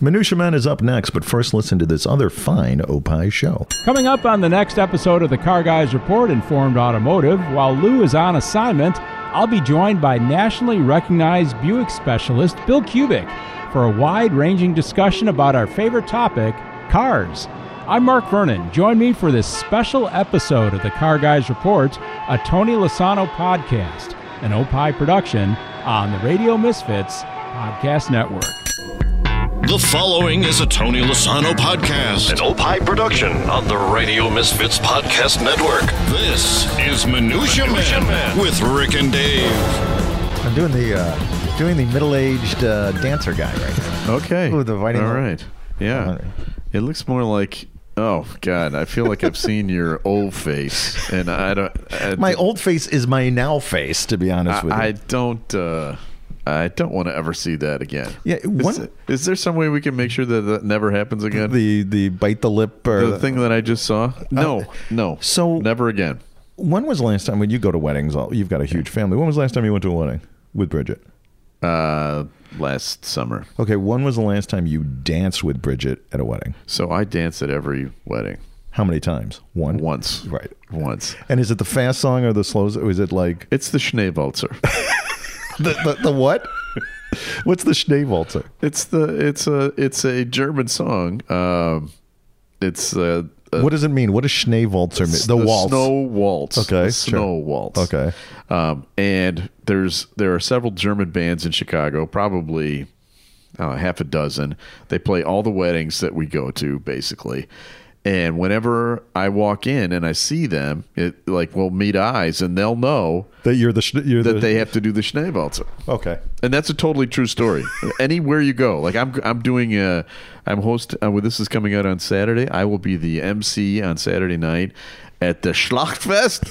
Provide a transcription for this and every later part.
Minutia Man is up next, but first listen to this other fine Opie show. Coming up on the next episode of the Car Guys Report Informed Automotive, while Lou is on assignment, I'll be joined by nationally recognized Buick specialist Bill Kubik for a wide ranging discussion about our favorite topic, cars. I'm Mark Vernon. Join me for this special episode of the Car Guys Report, a Tony Lasano podcast, an Opie production on the Radio Misfits Podcast Network. The following is a Tony Lasano podcast, An Opie production on the Radio Misfits Podcast Network. This is Minutia, Minutia Man, Man. with Rick and Dave. I'm doing the uh, doing the middle aged uh, dancer guy right now. Okay. Ooh, the Viking All Lo- right. Yeah. It looks more like. Oh God! I feel like I've seen your old face, and I don't. I, My old face is my now face, to be honest with you. I, I don't. Uh, I don't want to ever see that again. Yeah, Is, one- is there some way we can make sure that that never happens again? the the bite the lip or The thing that I just saw? No, no. Uh, so- never again. When was the last time when you go to weddings? all- You've got a huge family. When was the last time you went to a wedding with Bridget? Uh, last summer. Okay, when was the last time you danced with Bridget at a wedding? So I dance at every wedding How many times? One. once. Right. Once. And is it the fast song or the slow? Or is it like It's the Schneewalzer. the the, the what? What's the Schneewalzer? It's the it's a it's a German song. Um, it's uh, uh, What does it mean? What does Schneewalzer mean? The, waltz. snow waltz. Okay, the sure. snow waltz. Okay. um, and there's there are several German bands in Chicago, probably uh, half a dozen. They play all the weddings that we go to, basically. And whenever I walk in and I see them, it like we'll meet eyes, and they'll know That you're the Schne- you're that the, they have to do the Schneewalzer. Okay. And that's a totally true story. Anywhere you go, like I'm, I'm doing a, I'm host. Uh, well, this is coming out on Saturday. I will be the MC on Saturday night at the Schlachtfest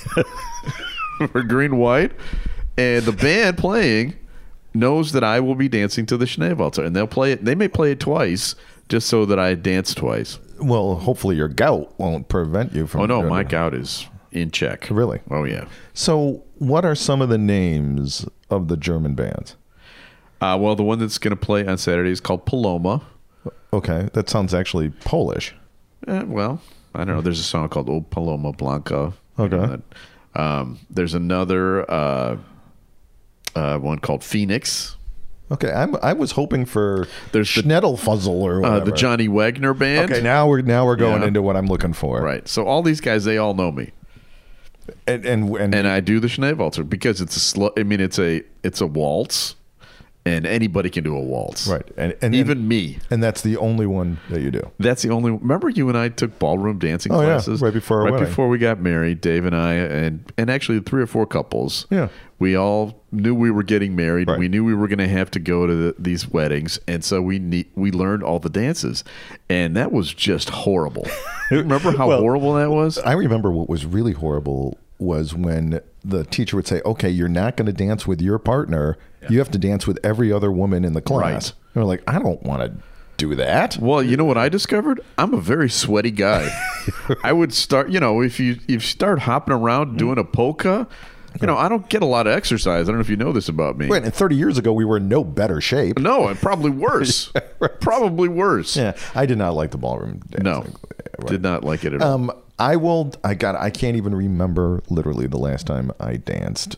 for Green White, and the band playing knows that I will be dancing to the Schneewalzer, and they'll play it. They may play it twice just so that I dance twice. Well, hopefully your gout won't prevent you from. Oh no, my gout is in check. Really? Oh yeah. So, what are some of the names of the German bands? Uh, well, the one that's going to play on Saturday is called Paloma. Okay, that sounds actually Polish. Eh, well, I don't know. There's a song called "Old Paloma Blanca." Okay. Um, there's another uh, uh, one called Phoenix. Okay, I'm. I was hoping for There's the- Schnettelfuzzle or Uh, the Johnny Wagner band. Okay, now we're now we're going Yeah. into what I'm looking for. Right. So all these guys, they all know me, and and and, and I do the Schneewalzer because it's a slow. I mean, it's a it's a waltz, and anybody can do a waltz. right, and, and Even and, me. and that's the only one that you do. That's the only. Remember, you and I took ballroom dancing Oh, yeah, classes right before right wedding. before we got married. Dave and I, and and actually three or four couples. Yeah. we all knew we were getting married. Right. We knew we were going to have to go to the, these weddings, and so we ne- we learned all the dances, and that was just horrible. Remember how Well, horrible that was? I remember what was really horrible was when the teacher would say, "Okay, you're not going to dance with your partner. You have to dance with every other woman in the class." Right. We're like, "I don't want to do that." Well, you know what I discovered? I'm a very sweaty guy. I would start, you know, if you if you start hopping around doing a polka, you know, I don't get a lot of exercise. I don't know if you know this about me. Right, and 30 years ago, we were in no better shape. No, and probably worse. Probably worse. Yeah, I did not like the ballroom dancing. No, did not like it at all. Um, I will. I got. I can't even remember literally the last time I danced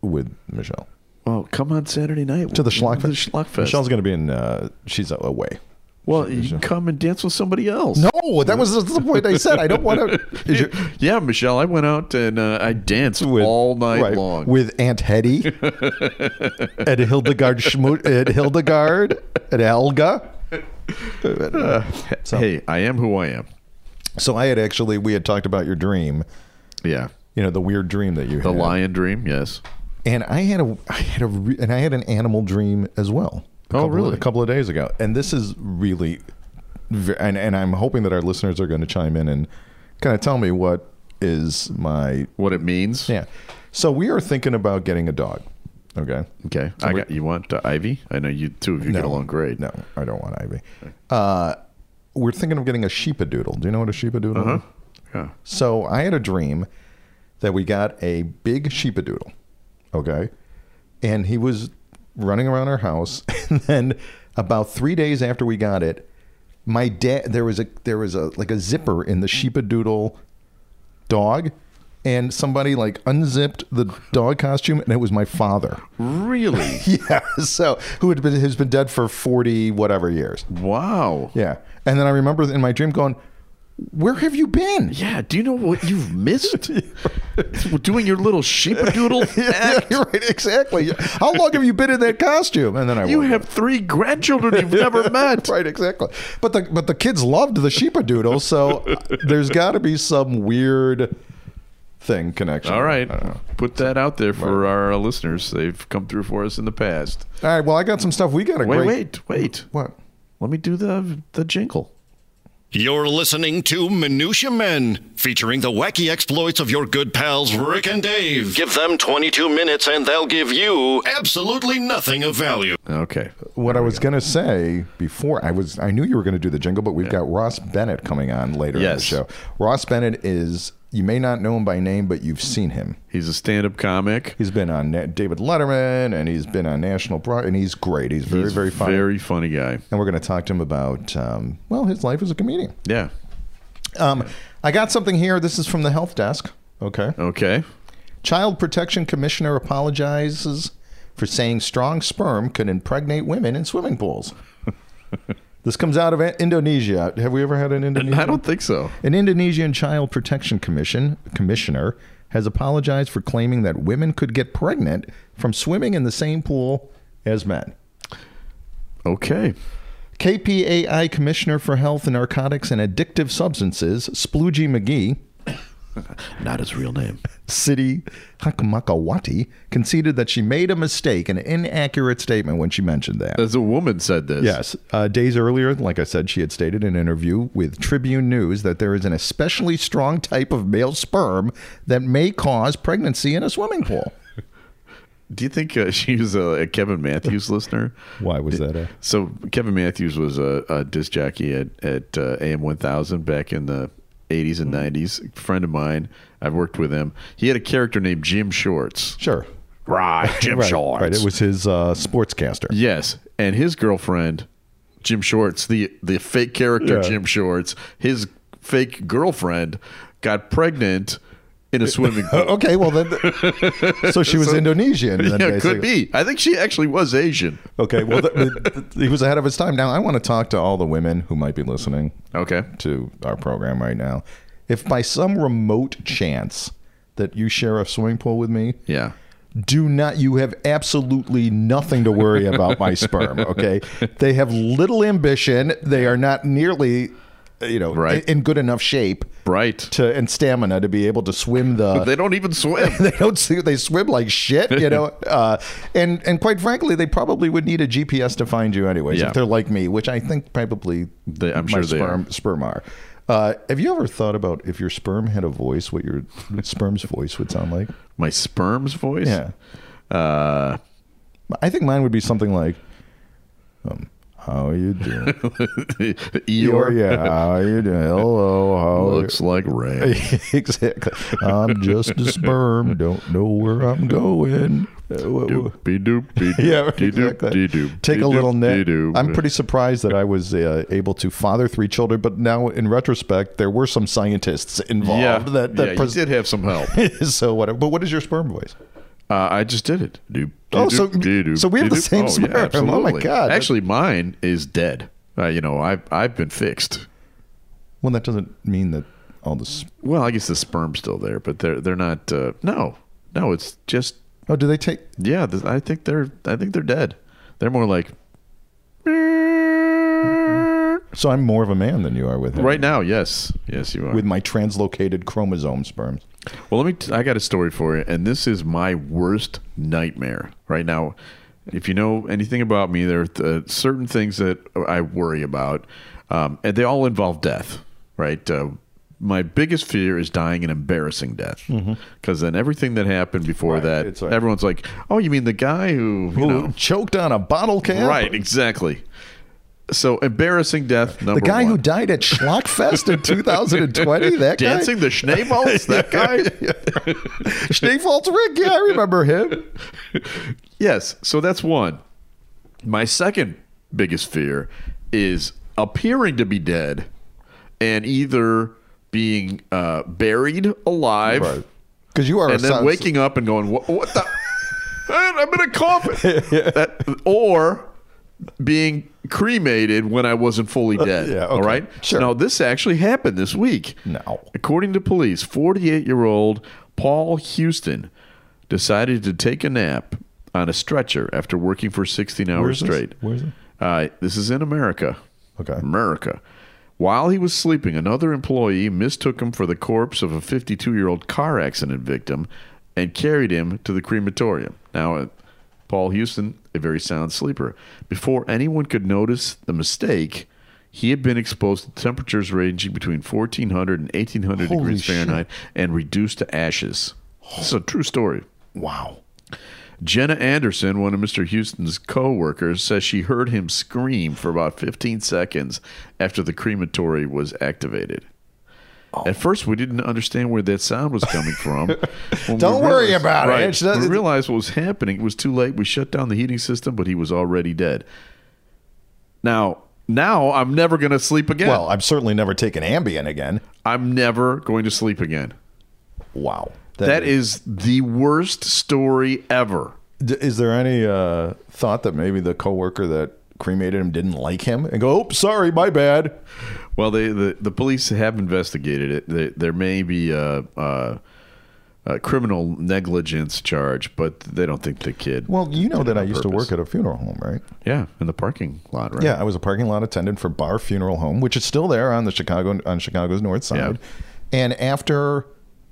with Michelle well, come on Saturday night to the The Schlockfest. Schlockfest. Michelle's going to be in. Uh, she's away. well, you can come and dance with somebody else. No, that was the point I said. I don't want to. Yeah, Michelle, I went out and uh, I danced all night long. with Aunt Hetty and Hildegard Schmoot, and Hildegard and Helga. So- hey, I am who I am. So I had actually we had talked about your dream. Yeah, You know the weird dream that you had. the had. lion dream. Yes. And I had a, I had a, re- and I had an animal dream as well. Oh, couple- really? A couple of days ago, and this is really, and and I'm hoping that our listeners are going to chime in and kind of tell me what is my What it means? yeah. So we are thinking about getting a dog. Okay. Okay. I got. You want uh, Ivy? I know you two of you No, get along great. No, I don't want Ivy. Uh, we're thinking of getting a sheepadoodle. Do you know what a sheepadoodle Uh-huh. is? Yeah. So I had a dream that we got a big sheepadoodle, okay, and he was running around our house, and then about three days after we got it, my dad there was a there was a like a zipper in the sheepadoodle dog, and somebody like unzipped the dog costume, and it was my father. Really? Yeah, so who had been who's been dead for forty whatever years. wow. Yeah, and then I remember in my dream going, "Where have you been?" Yeah. Do you know what you've missed? Doing your little sheepadoodle Yeah, you're right, exactly. How long have you been in that costume? And then I You have three grandchildren you've never met. right, exactly. But the but the kids loved the sheepadoodle, so there's got to be some weird thing connection. All right. I don't know. Put that out there for our uh, listeners. They've come through for us in the past. All right. Well, I got some stuff. We got a Wait, great. wait, wait. What? Let me do the the jingle. You're listening to Minutia Men, featuring the wacky exploits of your good pals Rick and Dave. Give them 22 minutes and they'll give you absolutely nothing of value. Okay. What I was going to say before I was, I knew you were going to do the jingle, but we've got Ross Bennett coming on later in the Yes. show. Ross Bennett is, you may not know him by name, but you've seen him. He's a stand-up comic. He's been on Na- David Letterman and he's been on National Broad, and he's great. He's very, He's very funny. Very funny guy. and we're going to talk to him about, um, well, his life as a comedian. Yeah. Um, I got something here. This is from the health desk. Okay. Okay. Child Protection Commissioner apologizes for saying strong sperm could impregnate women in swimming pools. this comes out of Indonesia. Have we ever had an Indonesian? I don't think so. An Indonesian Child Protection Commission commissioner has apologized for claiming that women could get pregnant from swimming in the same pool as men. Okay. KPAI Commissioner for Health, and Narcotics, and Addictive Substances, Sploogie McGee, Not his real name. Sitti Hikmawatty, conceded that she made a mistake, an inaccurate statement when she mentioned that. As a woman said this. Yes. Uh, days earlier, like I said, she had stated in an interview with Tribune News that there is an especially strong type of male sperm that may cause pregnancy in a swimming pool. Do you think uh, she was a, a Kevin Matthews listener? Why was that a? So Kevin Matthews was a, a disc jockey at at uh, AM 1000 back in the 80s and 90s. friend of mine. I've worked with him. He had a character named Jim Shorts. Sure. Right, Jim right, Right. It was his uh, sportscaster. Yes, and his girlfriend, Jim Shorts, the the fake character Yeah. Jim Shorts, his fake girlfriend got pregnant in a swimming pool. okay, well then, so she was Indonesian. Then yeah, basically. could be. I think she actually was Asian. Okay, well, th- th- he was ahead of his time. Now, I want to talk to all the women who might be listening Okay. to our program right now. If by some remote chance that you share a swimming pool with me, Yeah. do not, you have absolutely nothing to worry about my sperm, okay? They have little ambition. They are not nearly, you know, Right. in, good enough shape Right. to and stamina to be able to swim the They don't even swim. they don't see they swim like shit you know uh, and and quite frankly they probably would need a gps to find you anyways Yeah. if they're like me which i think probably They- I'm my sure they sperm, sperm are uh, have you ever thought about if your sperm had a voice what your sperm's voice would sound like My sperm's voice. yeah Uh, i think mine would be something like um, how you doing Eeyore. yeah how are you doing hello how Looks like rain. exactly i'm just a sperm don't know where i'm going Doopy doopy Yeah, exactly. doop. Take a little nip. I'm pretty surprised that I was uh, able to father three children, but now in retrospect, there were some scientists involved. Yeah, that, that yeah, pres- you did have some help. so whatever. But what is your sperm voice? Uh, I just did it. Doop, Oh, doop, so- doop, so we have the same Oh, sperm. yeah, Oh, my. God. Actually, mine is dead. Uh, you know, I've I've been fixed. Well, that doesn't mean that all this. Well, I guess the sperm's still there, but they're they're not. Uh, no, no, it's just Oh, do they take? yeah. th- I think they're I think they're dead. They're more like So I'm more of a man than you are with right now. Yes, yes, you are. with my translocated chromosome sperms. Well, let me. T- I got a story for you, and this is my worst nightmare right now. If you know anything about me, there are uh, certain things that I worry about, um, and they all involve death. Right. Uh, my biggest fear is dying an embarrassing death, because then everything that happened before Mm-hmm. Right, that, everyone's like, "Oh, you mean the guy who, you Who know, choked on a bottle cap? right? Exactly." So embarrassing death number The guy one. who died at Schlockfest in 2020, that guy? dancing the Schneeballs, that guy. Schneeballs Rick, yeah, I remember him. yes, so that's one. My second biggest fear is appearing to be dead and either being uh, buried alive Because you are a and then son- waking up and going, "What, what the? I'm in a coffin," That- or being cremated when I wasn't fully dead. Uh, yeah, okay. right. Sure. Now this actually happened this week. No. According to police, 48 year old Paul Houston decided to take a nap on a stretcher after working for 16 hours Where's this? straight. Where is it? Uh, this is in America. Okay. America. While he was sleeping, another employee mistook him for the corpse of a 52 year old car accident victim and carried him to the crematorium. Now, uh, Paul Houston, a very sound sleeper. Before anyone could notice the mistake, he had been exposed to temperatures ranging between 1400 and 1800 Holy degrees shit. Fahrenheit and reduced to ashes. This is a true story. Wow. Jenna Anderson, one of Mr. Houston's co workers, says she heard him scream for about 15 seconds after the crematory was activated. At first, we didn't understand where that sound was coming from. Don't worry realized- about it. right, It's- when we realized what was happening, it was too late. We shut down the heating system, but he was already dead. Now, now I'm never going to sleep again. Well, I'm certainly never taking Ambien again. I'm never going to sleep again. Wow. that is the worst story ever. D- Is there any uh, thought that maybe the coworker that cremated him didn't like him and go, "Oh, sorry, my bad." Well, they, the the police have investigated it. They, there may be a, a, a criminal negligence charge, but they don't think the kid. Well, you know that I used to work at a funeral home, right? yeah in the parking lot, right? Yeah, I was a parking lot attendant for Bar Funeral Home, which is still there on the Chicago on Chicago's north side. Yeah. And after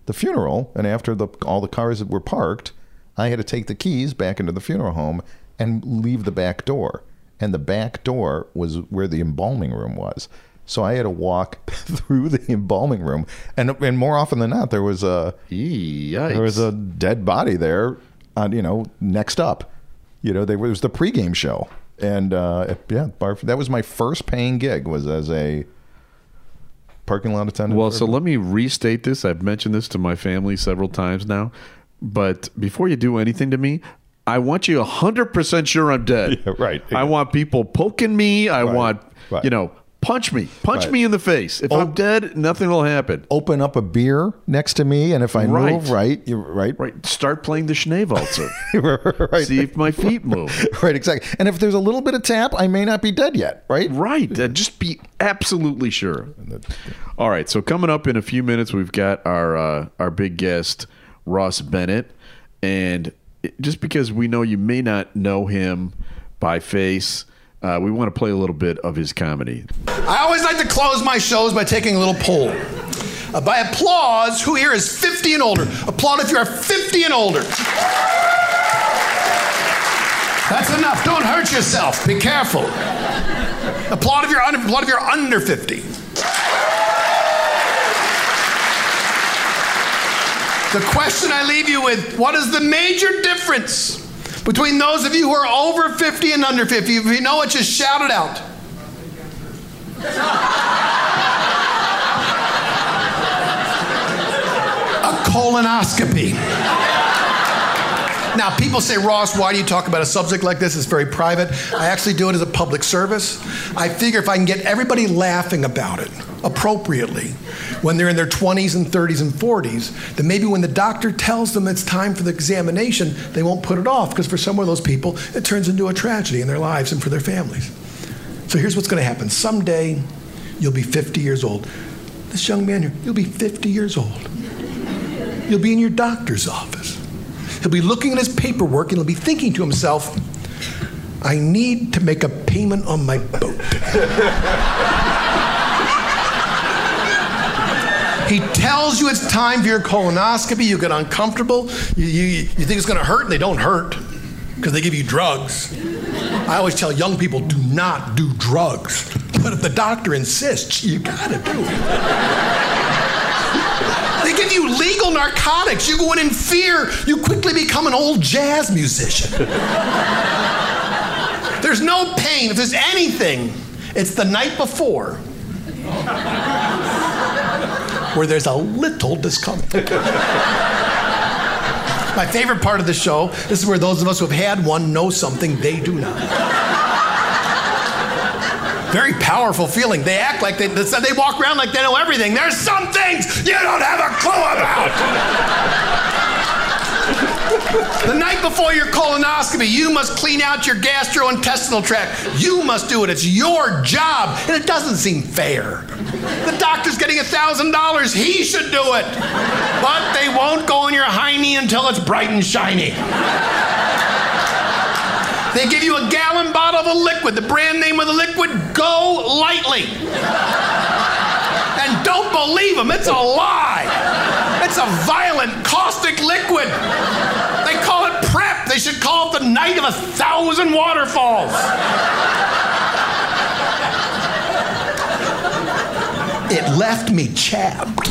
the funeral, and after the all the cars that were parked, I had to take the keys back into the funeral home and leave the back door. And the back door was where the embalming room was. So I had to walk through the embalming room, and and more often than not, there was a Yikes. there was a dead body there, on you know next up. You know, there was the pregame show, and uh, yeah, bar, that was my first paying gig was as a parking lot attendant. Well, so let me restate this. I've mentioned this to my family several times now. But before you do anything to me, I want you 100% sure I'm dead. Yeah, right. I want people poking me. I Right. want, Right. you know, punch me. Punch Right. me in the face. If Oh. I'm dead, nothing will happen. open up a beer next to me, and if I Right. move right, you're right, Right. Start playing the Schneewalzer. right, See if my feet move. right, exactly. And if there's a little bit of tap, I may not be dead yet, right? Right. Uh, just be absolutely sure. All right. So coming up in a few minutes, we've got our uh, our big guest Ross Bennett, and just because we know you may not know him by face, uh, we want to play a little bit of his comedy. I always like to close my shows by taking a little poll. Uh, by applause, who here is 50 and older? Applaud if you are 50 and older. That's enough. Don't hurt yourself. Be careful. Applaud if you're under, applaud if you're under 50. The question I leave you with what is the major difference between those of you who are over 50 and under 50? If you know it, just shout it out. a colonoscopy. Now, people say, Ross, why do you talk about a subject like this? It's very private. I actually do it as a public service. I figure if I can get everybody laughing about it appropriately when they're in their 20s and 30s and 40s, then maybe when the doctor tells them it's time for the examination, they won't put it off because for some of those people, it turns into a tragedy in their lives and for their families. So here's what's going to happen. Someday, you'll be 50 years old. This young man here, you'll be 50 years old. You'll be in your doctor's office. He'll be looking at his paperwork and he'll be thinking to himself, I need to make a payment on my boat. he tells you it's time for your colonoscopy. You get uncomfortable. You, you, you think it's going to hurt, and they don't hurt because they give you drugs. I always tell young people do not do drugs. But if the doctor insists, you got to do it. Give you legal narcotics. You go in in fear. You quickly become an old jazz musician. there's no pain. If there's anything, It's the night before where there's a little discomfort. My favorite part of the show, this is where those of us who have had one know something they do not. Very powerful feeling. They act like they, they walk around like they know everything. There's some things you don't have a clue about. The night before your colonoscopy, you must clean out your gastrointestinal tract. You must do it. It's your job. And it doesn't seem fair. The doctor's getting $1,000. He should do it. But they won't go in your hiney until it's bright and shiny. They give you a gallon bottle of a liquid. The brand name of the liquid, GoLYTELY. And don't believe them, it's a lie. It's a violent, caustic liquid. They call it prep. They should call it the night of a thousand waterfalls. It left me chapped.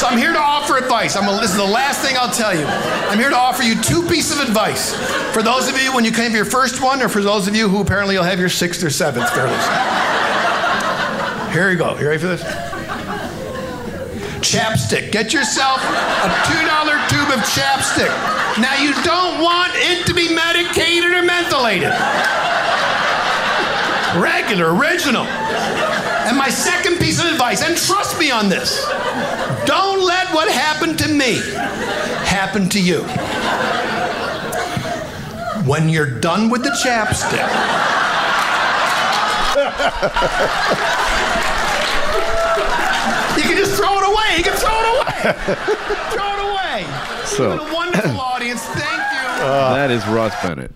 So I'm here to offer advice. I'm a, this is the last thing I'll tell you. I'm here to offer you two pieces of advice. For those of you when you came for your first one, or for those of you who apparently you'll have your sixth or seventh. Here you go. You ready for this? Chapstick. Get yourself a $2 tube of chapstick. Now you don't want it to be medicated or mentholated. Regular, original. And my second piece of advice, and trust me on this, don't let what happened to me happen to you. When you're done with the chapstick, you can just throw it away. You can throw it away. throw it away. So- been a wonderful audience. Thank you. that is Ross Bennett,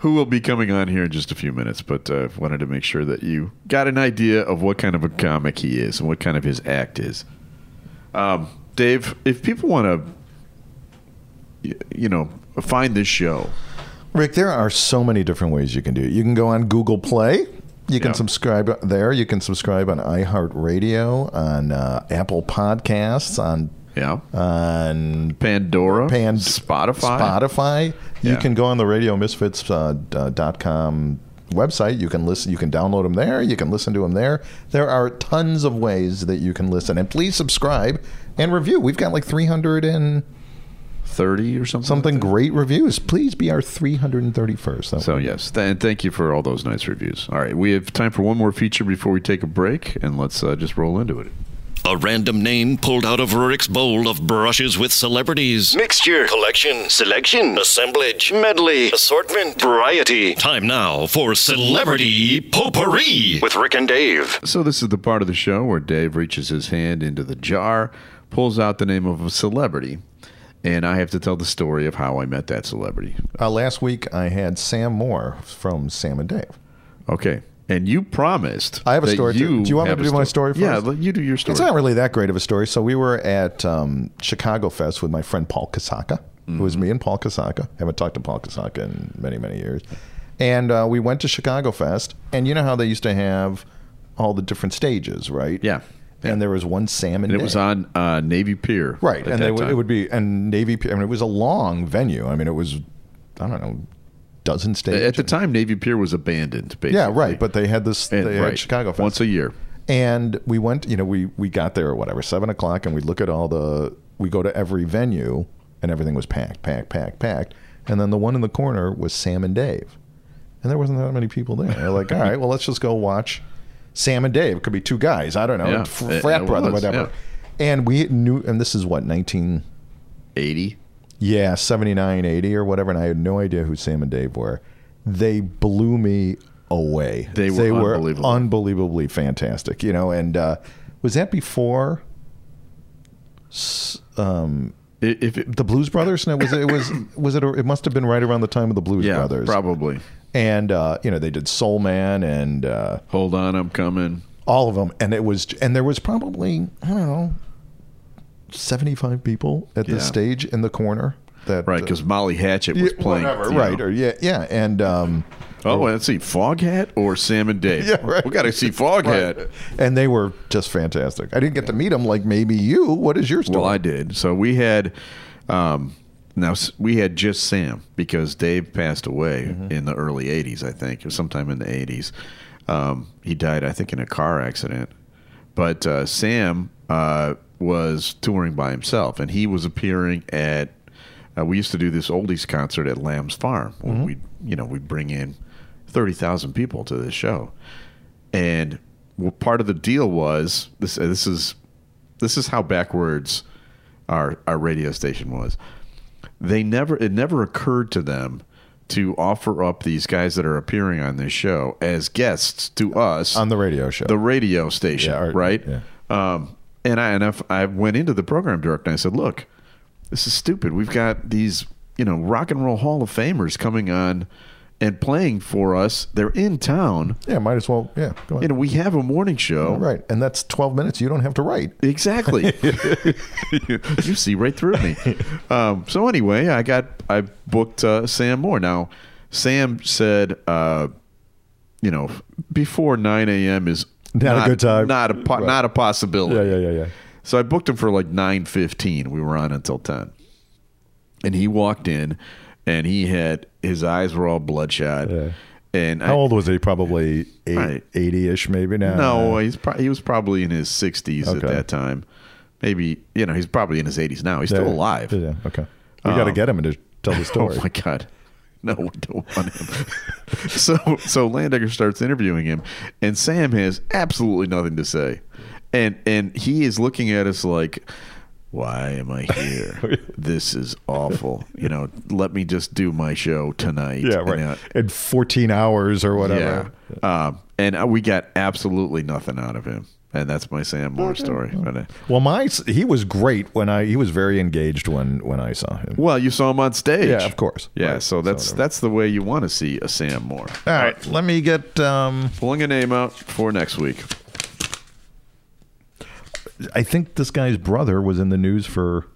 who will be coming on here in just a few minutes. But uh, wanted to make sure that you got an idea of what kind of a comic he is and what kind of his act is. Um, Dave, if people want to, you know, find this show, Rick, there are so many different ways you can do it. You can go on Google Play. You can Yeah. subscribe there. You can subscribe on iHeartRadio, on uh, Apple Podcasts, on yeah, on Pandora, Pan- Spotify, Spotify. You Yeah. can go on the RadioMisfits.com uh, dot com website. You can listen. You can download them there. You can listen to them there. There are tons of ways that you can listen. And please subscribe and review. We've got like 300 and thirty or something. something like great reviews. Please be our 331st. That So yes, th- and thank you for all those nice reviews. All right, we have time for one more feature before we take a break, and let's uh, just roll into it. A random name pulled out of Rurik's bowl of brushes with celebrities. Mixture, collection, selection, assemblage, medley, assortment, variety. Time now for Celebrity Potpourri with Rick and Dave. So this is the part of the show where Dave reaches his hand into the jar, pulls out the name of a celebrity, and I have to tell the story of how I met that celebrity. Uh, last week I had Sam Moore from Sam and Dave. Okay. And you promised. I have a story, too. You Do you want me to do my story first? Yeah, you do your story. It's not really that great of a story. So we were at um, Chicago Fest with my friend Paul Kasaka. It was Mm-hmm. me and Paul Kasaka. I haven't talked to Paul Kasaka in many, many years. And uh, we went to Chicago Fest, and you know how they used to have all the different stages, right? Yeah. And there was one salmon. and, it was on uh, Navy Pier. right, and that they, would- time. it would be and Navy. Pier. I mean, it was a long venue. I mean, it was I don't know, dozen stages At the time, Navy Pier was abandoned, basically. Yeah, right. But they had this. And- they right. Chicago Fest Once a year. And we went, you know, we we got there at whatever seven o'clock, and we look at all the. We go to every venue, and everything was packed, packed, packed, packed. And then the one in the corner was Sam and Dave, and there wasn't that many people there. They're like, all right, well, let's just go watch Sam and Dave. It could be two guys, I don't know, Yeah, it- frat it brother, was, whatever. yeah. And we knew, and this is what nineteen, 80. Yeah, 79, 80 or whatever, and I had no idea who Sam and Dave were. They blew me away. They were unbelievable. unbelievably fantastic, you know. And uh, was that before um, If it, the Blues Brothers? No, was it? it was was it? It must have been right around the time of the Blues yeah, Brothers. probably. And uh, you know, they did Soul Man and uh, Hold on, I'm coming. all of them, and it was, and there was probably I don't know, seventy five people at Yeah. the stage in the corner. That Right, uh, because Molly Hatchet was yeah, playing. whatever, right? know. Or yeah, yeah, and um, Oh, let's see. Foghat or Sam and Dave? Yeah, right. We got to see Foghat. right. and they were just fantastic. I didn't get to meet them like maybe you. What is your story? Well, I did. So we had, um, now we had just Sam because Dave passed away in the early '80s, I think, or sometime in the '80s. Um, he died, I think, in a car accident. But uh, Sam uh, was touring by himself, and he was appearing at. Uh, we used to do this oldies concert at Lamb's Farm. When we, you know, we bring in thirty thousand people to this show, and well, part of the deal was this. uh, This is this is how backwards our our radio station was. They never it never occurred to them to offer up these guys that are appearing on this show as guests to us on the radio show. the radio station, Yeah, or- right? yeah. Um, and I and if I went into the program director and I said, "Look, this is stupid. We've got these, you know, rock and roll Hall of Famers coming on and playing for us. They're in town. yeah, might as well. Yeah, go You ahead. know, we have a morning show, right, and that's twelve minutes. You don't have to write. Exactly. you see right through me. Um, so anyway, I got I booked uh, Sam Moore. Now, Sam said, uh, you know, before nine a.m. is Not a good time. not a po- Right. not a possibility. Yeah, yeah, yeah, yeah. So I booked him for like nine fifteen. We were on until ten, and he walked in, and he had his eyes were all bloodshot. Yeah. And How I, old was he? Probably 80-ish, maybe now. no, he's pro- he was probably in his 60s Okay. at that time. Maybe you know he's probably in his 80s now. He's still alive. Yeah, okay. We got to Um, get him to tell the story. Oh my god. No, we don't want him. so so Landecker starts interviewing him, and Sam has absolutely nothing to say, and and he is looking at us like, "Why am I here? this is awful. You know, let me just do my show tonight." yeah, right. And, uh, In 14 hours or whatever. yeah. Um, and uh, we got absolutely nothing out of him, and that's my Sam Moore story. But, uh, Well, my he was great when I he was very engaged when when I saw him. well, you saw him on stage. Yeah, of course. Yeah, Right. so that's So- that's the way you want to see a Sam Moore. All right, let me get. Um, Pulling a name out for next week. I think this guy's brother was in the news for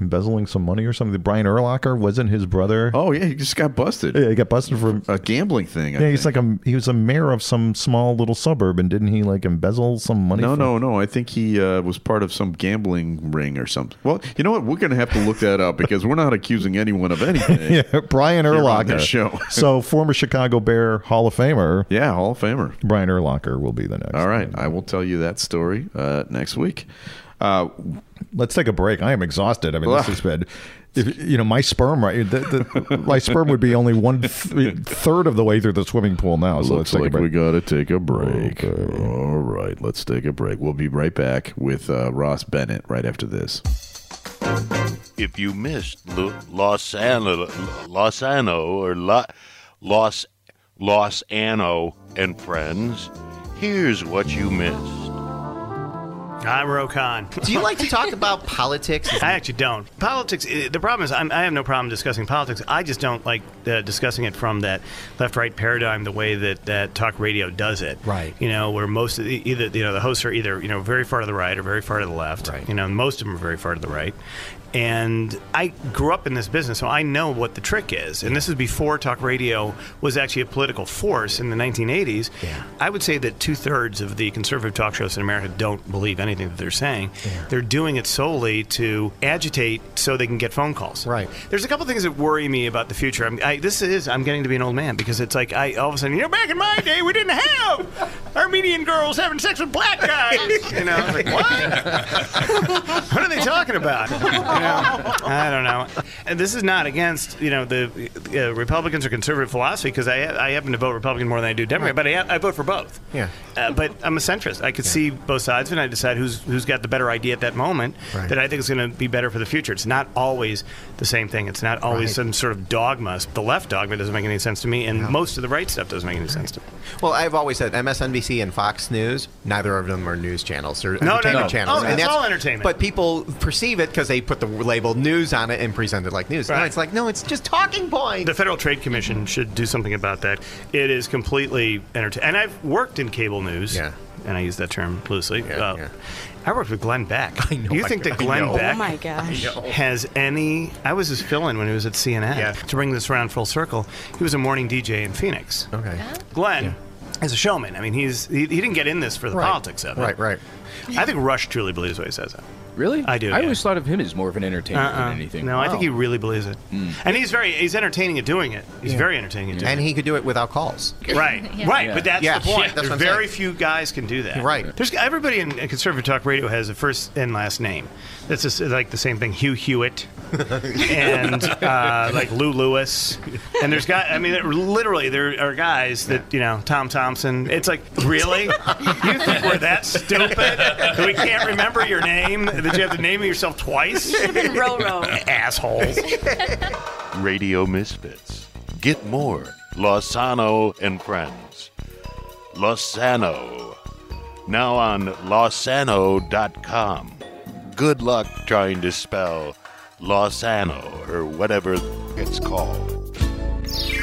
embezzling some money or something. Brian Urlacher wasn't his brother. Oh yeah, he just got busted. Yeah, he got busted for. A gambling thing. I Yeah, he's think. like a he was a mayor of some small little suburb, and didn't he like embezzle some money? no, no, no. I think he uh, was part of some gambling ring or something. Well, you know what? We're going to have to look that up because we're not accusing anyone of anything. Yeah, Brian Urlacher. show. so former Chicago Bear Hall of Famer Yeah, Hall of Famer. Brian Urlacher will be the next. All right, I will tell you that story uh, next week. Uh, Let's take a break. I am exhausted. I mean, this Ugh. has been, if, you know, my sperm, right? The, the, my sperm would be only one th- third of the way through the swimming pool now. So looks let's take like a we got to take a break. Okay. All right, let's take a break. We'll be right back with uh, Ross Bennett right after this. if you missed Lo- Los Ano, Los Ano or La, Los Los Ano and friends, here's what you missed. I'm Rokan. Do you like to talk about politics? I actually don't. Politics. eh, The problem is, I'm, I have no problem discussing politics. I just don't like uh, discussing it from that left-right paradigm, the way that, that talk radio does it. Right. You know, where most of the, either you know the hosts are either you know very far to the right or very far to the left. Right. You know, most of them are very far to the right. And I grew up in this business, so I know what the trick is. And this is before talk radio was actually a political force in the 1980s. Yeah. I would say that two thirds of the conservative talk shows in America don't believe anything that they're saying. They're doing it solely to agitate so they can get phone calls. Right. There's a couple things that worry me about the future. I'm, I, this is I'm getting to be an old man because it's like I all of a sudden you know back in my day we didn't have Armenian girls having sex with black guys. You know, I was like what? what are they talking about? You know, I don't know. And this is not against you know the uh, Republicans or conservative philosophy because I I happen to vote Republican more than I do Democrat, but I, I vote for both. Yeah. Uh, but I'm a centrist. I could see both sides, and I decide who's who's got the better idea at that moment Right. that I think is going to be better for the future. It's not always the same thing. It's not always Right. some sort of dogma. The left dogma doesn't make any sense to me, and most of the right stuff doesn't make any sense to me. Well, I've always said MSNBC and Fox News. Neither of them are news channels. They're No, no, entertainment no. channels. Oh, and it's that's- all entertainment. But people perceive it because they put the label news on it and present it like news. No, Right. it's like no, it's just talking points. The Federal Trade Commission should do something about that. It is completely entertaining. And I've worked in cable news. Yeah. And I use that term loosely. Yeah, Uh, yeah. I worked with Glenn Beck. I know, Do you I- think that Glenn. Beck Oh my gosh. has any? I was his fill-in when he was at CNN. Yeah. To bring this around full circle, he was a morning DJ in Phoenix. okay. Glenn is a showman. I mean, he's he, he didn't get in this for the Right. politics of it. Right, right. I think Rush truly believes what he says. Really? I do, I yeah. always thought of him as more of an entertainer Uh-uh. than anything. No, I think he really believes it, and he's very he's entertaining at doing it. He's very entertaining at doing And he could do it without calls. it. Right, right. But that's Yeah, the point. that's what There's very saying. few guys can do that. Right. There's everybody in conservative talk radio has a first and last name. That's just like the same thing. Hugh Hewitt and uh, like Lou Lewis. And there's guys. I mean, there- literally, there are guys that you know. Tom Thompson. It's like really. You think we're that stupid that we can't remember your name? That you have to name it yourself twice? Should have been Roro. Assholes. Radio Misfits. Get more Losano and Friends. Losano. Now on losano.com. Good luck trying to spell Losano or whatever it's called.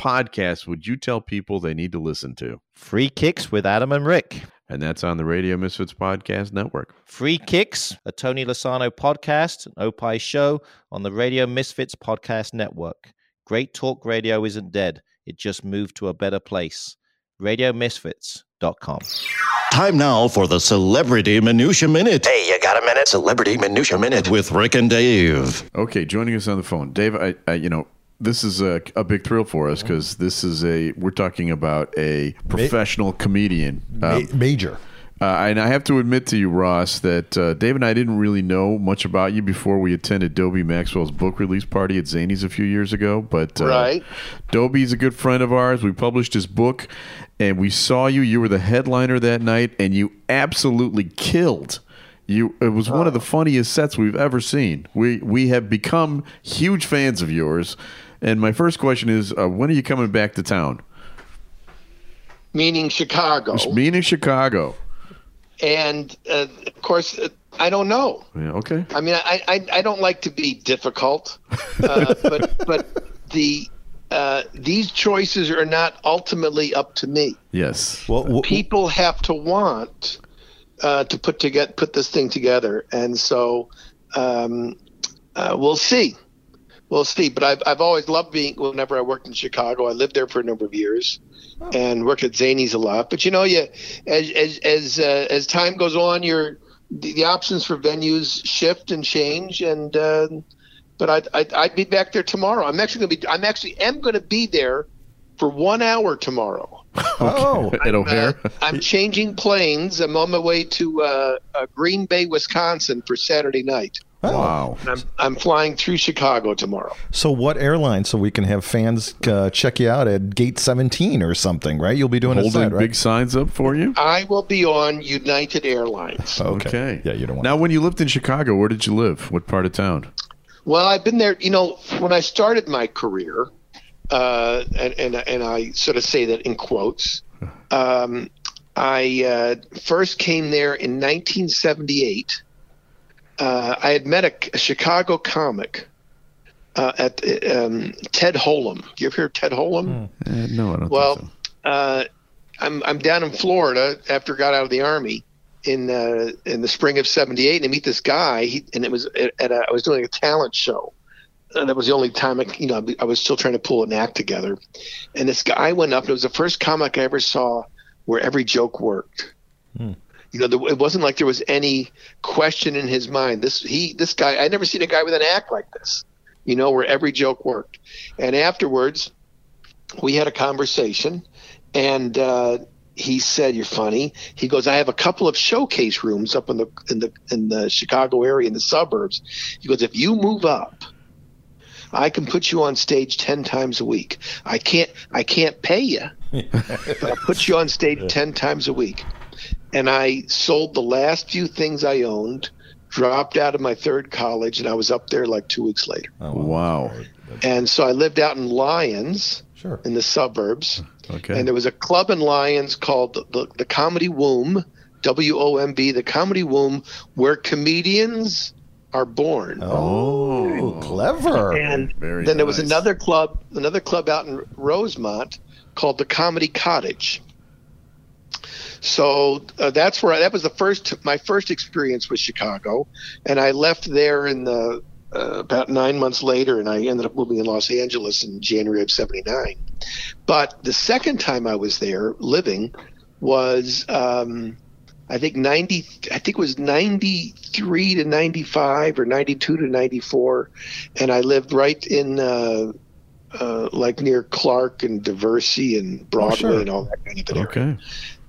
podcast would you tell people they need to listen to? Free Kicks with Adam and Rick. And that's on the Radio Misfits Podcast Network. Free Kicks, a Tony Lasano podcast, an Opie show on the Radio Misfits Podcast Network. Great Talk Radio isn't dead, it just moved to a better place. RadioMisfits.com. Time now for the Celebrity Minutia Minute. Hey, you got a minute? Celebrity Minutia Minute with Rick and Dave. Okay, joining us on the phone, Dave. I, I you know, this is a, a big thrill for us because this is a we're talking about a professional comedian. Ma- Um, major. uh, and I have to admit to you, Ross, that uh, Dave and I didn't really know much about you before we attended Dobie Maxwell's book release party at Zany's a few years ago. But uh, Right. Dobie's a good friend of ours. We published his book, and we saw you. You were the headliner that night, and you absolutely killed. You, it was one of the funniest sets we've ever seen. We we have become huge fans of yours. And my first question is, uh, when are you coming back to town? meaning Chicago. Meaning Chicago. And uh, of course, uh, I don't know. Yeah, okay. I mean, I, I, I don't like to be difficult, uh, but but the uh, these choices are not ultimately up to me. Yes. Well, People have to want uh, to put together put this thing together, and so um, uh, we'll see. We'll see. But I've I've always loved being. Whenever I worked in Chicago, I lived there for a number of years, and worked at Zany's a lot. But you know, you as as as uh, as time goes on, your the, the options for venues shift and change, and uh, but I'd, I'd I'd be back there tomorrow. I'm actually gonna be. I'm actually am gonna be there for one hour tomorrow. Oh, at O'Hare. I'm changing planes. I'm on my way to uh, uh, Green Bay, Wisconsin for Saturday night. Wow. And I'm, I'm flying through Chicago tomorrow. So what airline? So we can have fans uh, check you out at Gate 17 or something, right? You'll be doing a Holding set, right? big signs up for you. I will be on United Airlines. Okay. Yeah, you don't want. Now, when you lived in Chicago, where did you live? What part of town? Well, I've been there. You know, when I started my career, uh, and, and and I sort of say that in quotes. Um, I uh, first came there in 1978. Uh, I had met a, a Chicago comic uh, at um, Ted Holum. You ever hear of Ted Holum? Uh, no, I don't Well, think uh, I'm I'm down in Florida after I got out of the army in uh, in the spring of '78, and I meet this guy. He, and it was at, at a, I was doing a talent show. And that was the only time I, you know, I was still trying to pull an act together. And this guy went up. And it was the first comic I ever saw where every joke worked. You know, it wasn't like there was any question in his mind. This he, this guy, I never seen a guy with an act like this. You know, where every joke worked. And afterwards, we had a conversation, and uh, he said, "You're funny." He goes, "I have a couple of showcase rooms up in the in the in the Chicago area in the suburbs." He goes, "If you move up." I can put you on stage ten times a week. I can't. I can't pay you, but I put you on stage ten times a week. And I sold the last few things I owned, dropped out of my third college, and I was up there like two weeks later. Oh, so. Wow. And so I lived out in Lyons, Sure. in the suburbs. Okay. And there was a club in Lyons called the, the, the Comedy Womb, W O M B, the Comedy Womb, where comedians are born. Oh, clever. And Very then there was another club, another club out in Rosemont called the Comedy Cottage. So uh, that's where I, that was the first my first experience with Chicago, and I left there in the uh, about nine months later, and I ended up moving in Los Angeles in January of '79. But the second time I was there living was um, I think 90 I think it was 93 to 95 or 92 to 94 and I lived right in uh, uh, like near Clark and Diversey and Broadway sure. and all that kind of area. Okay.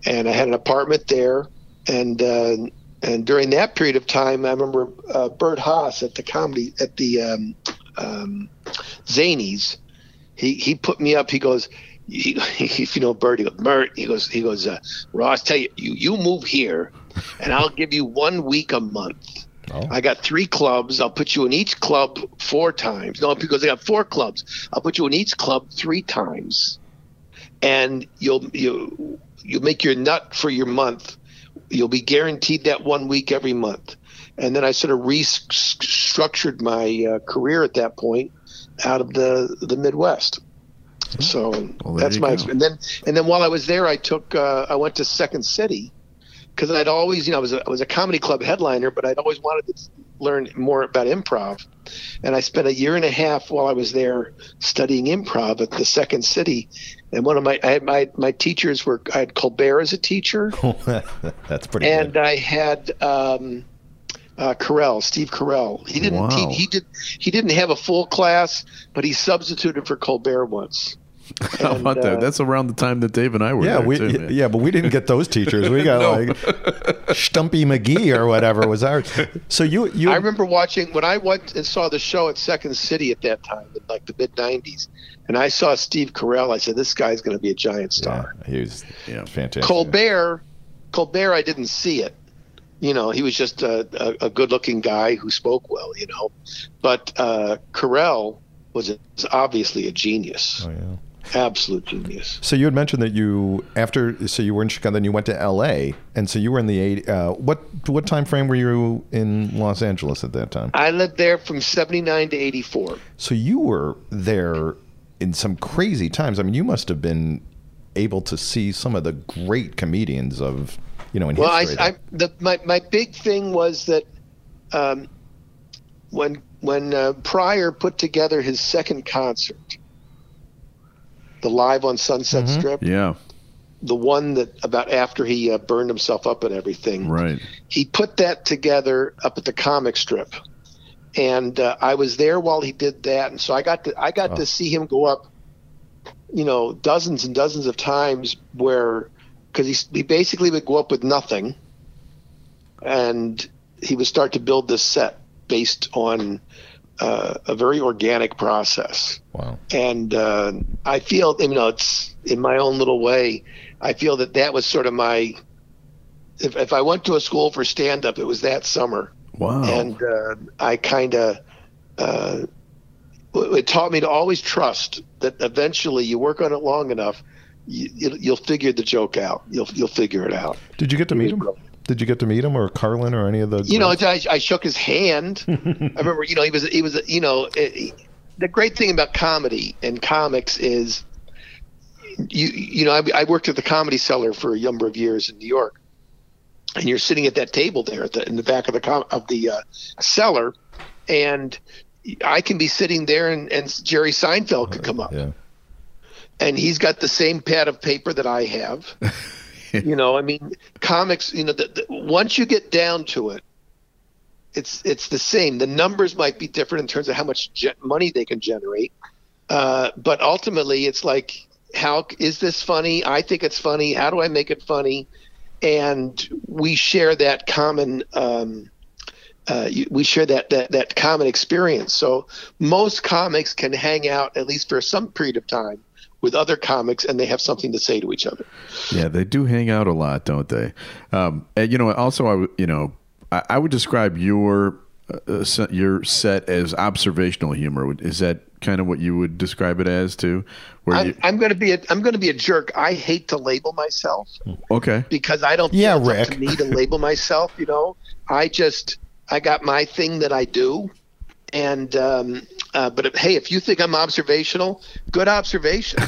And I had an apartment there and uh, and during that period of time I remember uh, Bert Haas at the comedy at the um, um, Zanies he he put me up he goes he, if you know Bert, he goes, Bert, he goes, he goes, uh, Ross, tell you, you, you move here, and I'll give you one week a month. Oh. I got three clubs. I'll put you in each club four times. No, because I got four clubs. I'll put you in each club three times, and you'll you you make your nut for your month. You'll be guaranteed that one week every month. And then I sort of restructured my uh, career at that point out of the the Midwest. So Well, that's my go. And then and then while I was there, I took uh, I went to Second City because I'd always you know I was a, I was a comedy club headliner, but I'd always wanted to learn more about improv. And I spent a year and a half while I was there studying improv at the Second City. And one of my I had my my teachers were I had Colbert as a teacher That's pretty and good. I had um, uh, Carell, Steve Carell. He didn't. Wow. He, he did. He didn't have a full class, but he substituted for Colbert once. How And, about uh, that? That's around the time that Dave and I were Yeah, there we too. man. yeah, but we didn't get those teachers. We got like Stumpy McGee or whatever was ours. So you you I remember watching when I went and saw the show at Second City at that time, in like the mid '90s, and I saw Steve Carell. I said, "This guy's going to be a giant star." yeah, he was Yeah. fantastic. Colbert, Colbert, I didn't see it. You know, he was just a, a, a good-looking guy who spoke well. You know, but uh, Carell was, was obviously a genius, Oh, yeah. Absolute genius. So you had mentioned that you after so you were in Chicago, then you went to L.A. and so you were in the eight. Uh, what what time frame were you in Los Angeles at that time? I lived there from '79 to '84. So you were there in some crazy times. I mean, you must have been able to see some of the great comedians of you know in Well, I. I the, my my big thing was that um, when when uh, Pryor put together his second concert, the live on Sunset Strip, Yeah, the one that about after he uh, burned himself up and everything, right. he put that together up at the comic strip, and uh, I was there while he did that, and so I got to I got to see him go up, you know, dozens and dozens of times where because he he basically would go up with nothing, and he would start to build this set based on uh, a very organic process wow. and uh, I feel you know it's in my own little way. I feel that that was sort of my. If, if I went to a school for stand up, it was that summer, Wow. and uh, I kind of. Uh, it taught me to always trust that eventually you work on it long enough, you, you'll, you'll figure the joke out. You'll you'll figure it out. Did you get to meet him? Did you get to meet him or Carlin or any of the? You know, I, I shook his hand. I remember, you know, he was he was you know, it, the great thing about comedy and comics is, you you know, I, I worked at the Comedy Cellar for a number of years in New York, and you're sitting at that table there at the, in the back of the com- of the uh, cellar, and I can be sitting there, and, and Jerry Seinfeld could come up yeah. and he's got the same pad of paper that I have. you know, I mean, comics. You know, the, the, once you get down to it, it's it's the same. The numbers might be different in terms of how much ge- money they can generate, uh, but ultimately, it's like, how is this funny? I think it's funny. How do I make it funny? And we share that common. Um, uh, we share that, that that common experience. So most comics can hang out at least for some period of time with other comics, and they have something to say to each other. Yeah, they do hang out a lot, don't they? Um, and you know, also, I would, you know, I, I would describe your uh, your set as observational humor. Is that kind of what you would describe it as too? Where I'm, you, I'm going to be a, I'm going to be a jerk. I hate to label myself okay, because I don't. Yeah, feel it's up Rick. To me to label myself, you know, I just I got my thing that I do, and um, uh, but hey, if you think I'm observational, good observation,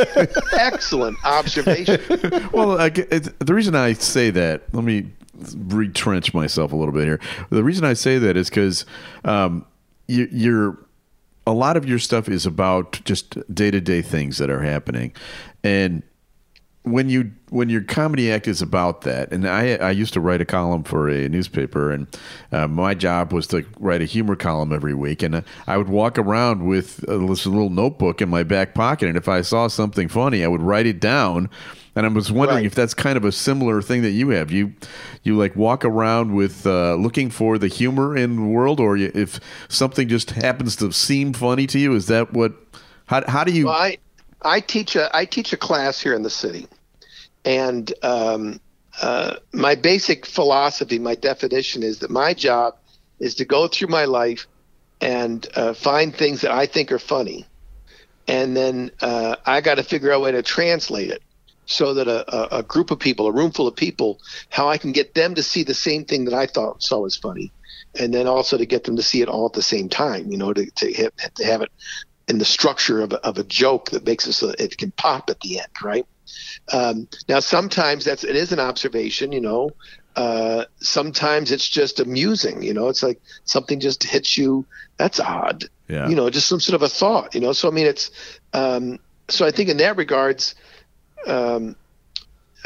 excellent observation. well, I, the reason I say that, let me retrench myself a little bit here. The reason I say that is because um, you, you're a lot of your stuff is about just day to day things that are happening, and when you when your comedy act is about that, and I I used to write a column for a newspaper, and uh, my job was to write a humor column every week, and uh, I would walk around with uh, this little notebook in my back pocket, and if I saw something funny, I would write it down. And I was wondering if that's kind of a similar thing that you have. You you like walk around with uh, looking for the humor in the world, or you, if something just happens to seem funny to you, is that what? How how do you? Well, I I teach a I teach a class here in the city, and um, uh, my basic philosophy, my definition is that my job is to go through my life and uh, find things that I think are funny, and then uh, I got to figure out a way to translate it so that a, a, group of people, a room full of people, how I can get them to see the same thing that I thought saw was funny, and then also to get them to see it all at the same time. You know, to to, hit, to have it in the structure of a, of a joke that makes it so it can pop at the end, right? Um, now, sometimes that's it is an observation, you know. Uh, sometimes it's just amusing, you know. It's like something just hits you. That's odd, Yeah. you know, just some sort of a thought, you know. So I mean, it's um, so I think in that regards, um,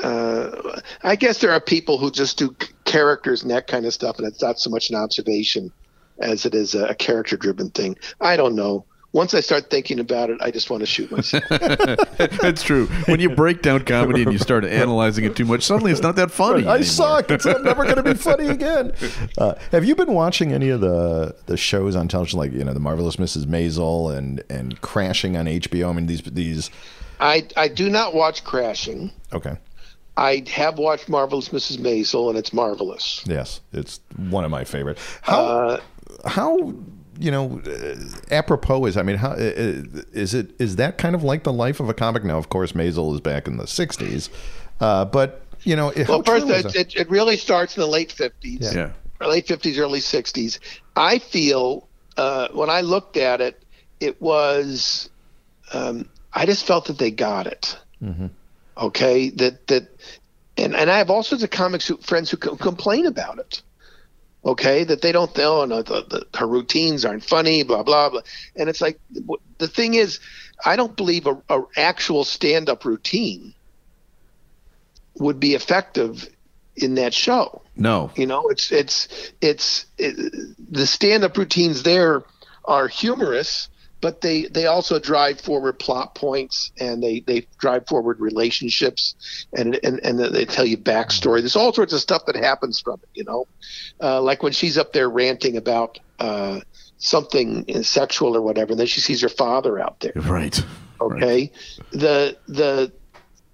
uh, I guess there are people who just do c- characters and that kind of stuff, and it's not so much an observation as it is a, character-driven thing. I don't know. Once I start thinking about it, I just want to shoot myself. That's true. When you break down comedy and you start analyzing it too much, suddenly it's not that funny. I suck. It's I'm never going to be funny again. Uh, have you been watching any of the the shows on television, like you know, the marvelous Mrs. Maisel and and Crashing on HBO? I mean, these these. I I do not watch Crashing. Okay. I have watched Marvelous Mrs. Maisel, and it's marvelous. Yes, it's one of my favorite. How Uh, how you know uh, apropos is I mean how uh, is it is that kind of like the life of a comic now? Of course, Maisel is back in the '60s, uh, but you know how Well, first, it, it, it really starts in the late 50s, Yeah. late 50s, early 60s. I feel uh, when I looked at it, it was, um, I just felt that they got it. Okay, that that, and and I have all sorts of comics who, friends who co- complain about it. Okay, that they don't know, no, the, the, her routines aren't funny, blah blah blah, and it's like the thing is, I don't believe a, a actual stand-up routine would be effective in that show. No. You know, it's it's it's it, the stand-up routines there are humorous, but they they also drive forward plot points and they they drive forward relationships and and and they tell you backstory. There's all sorts of stuff that happens from it. You know, uh, like when she's up there ranting about uh, something sexual or whatever, and then she sees her father out there. Right. Okay, the the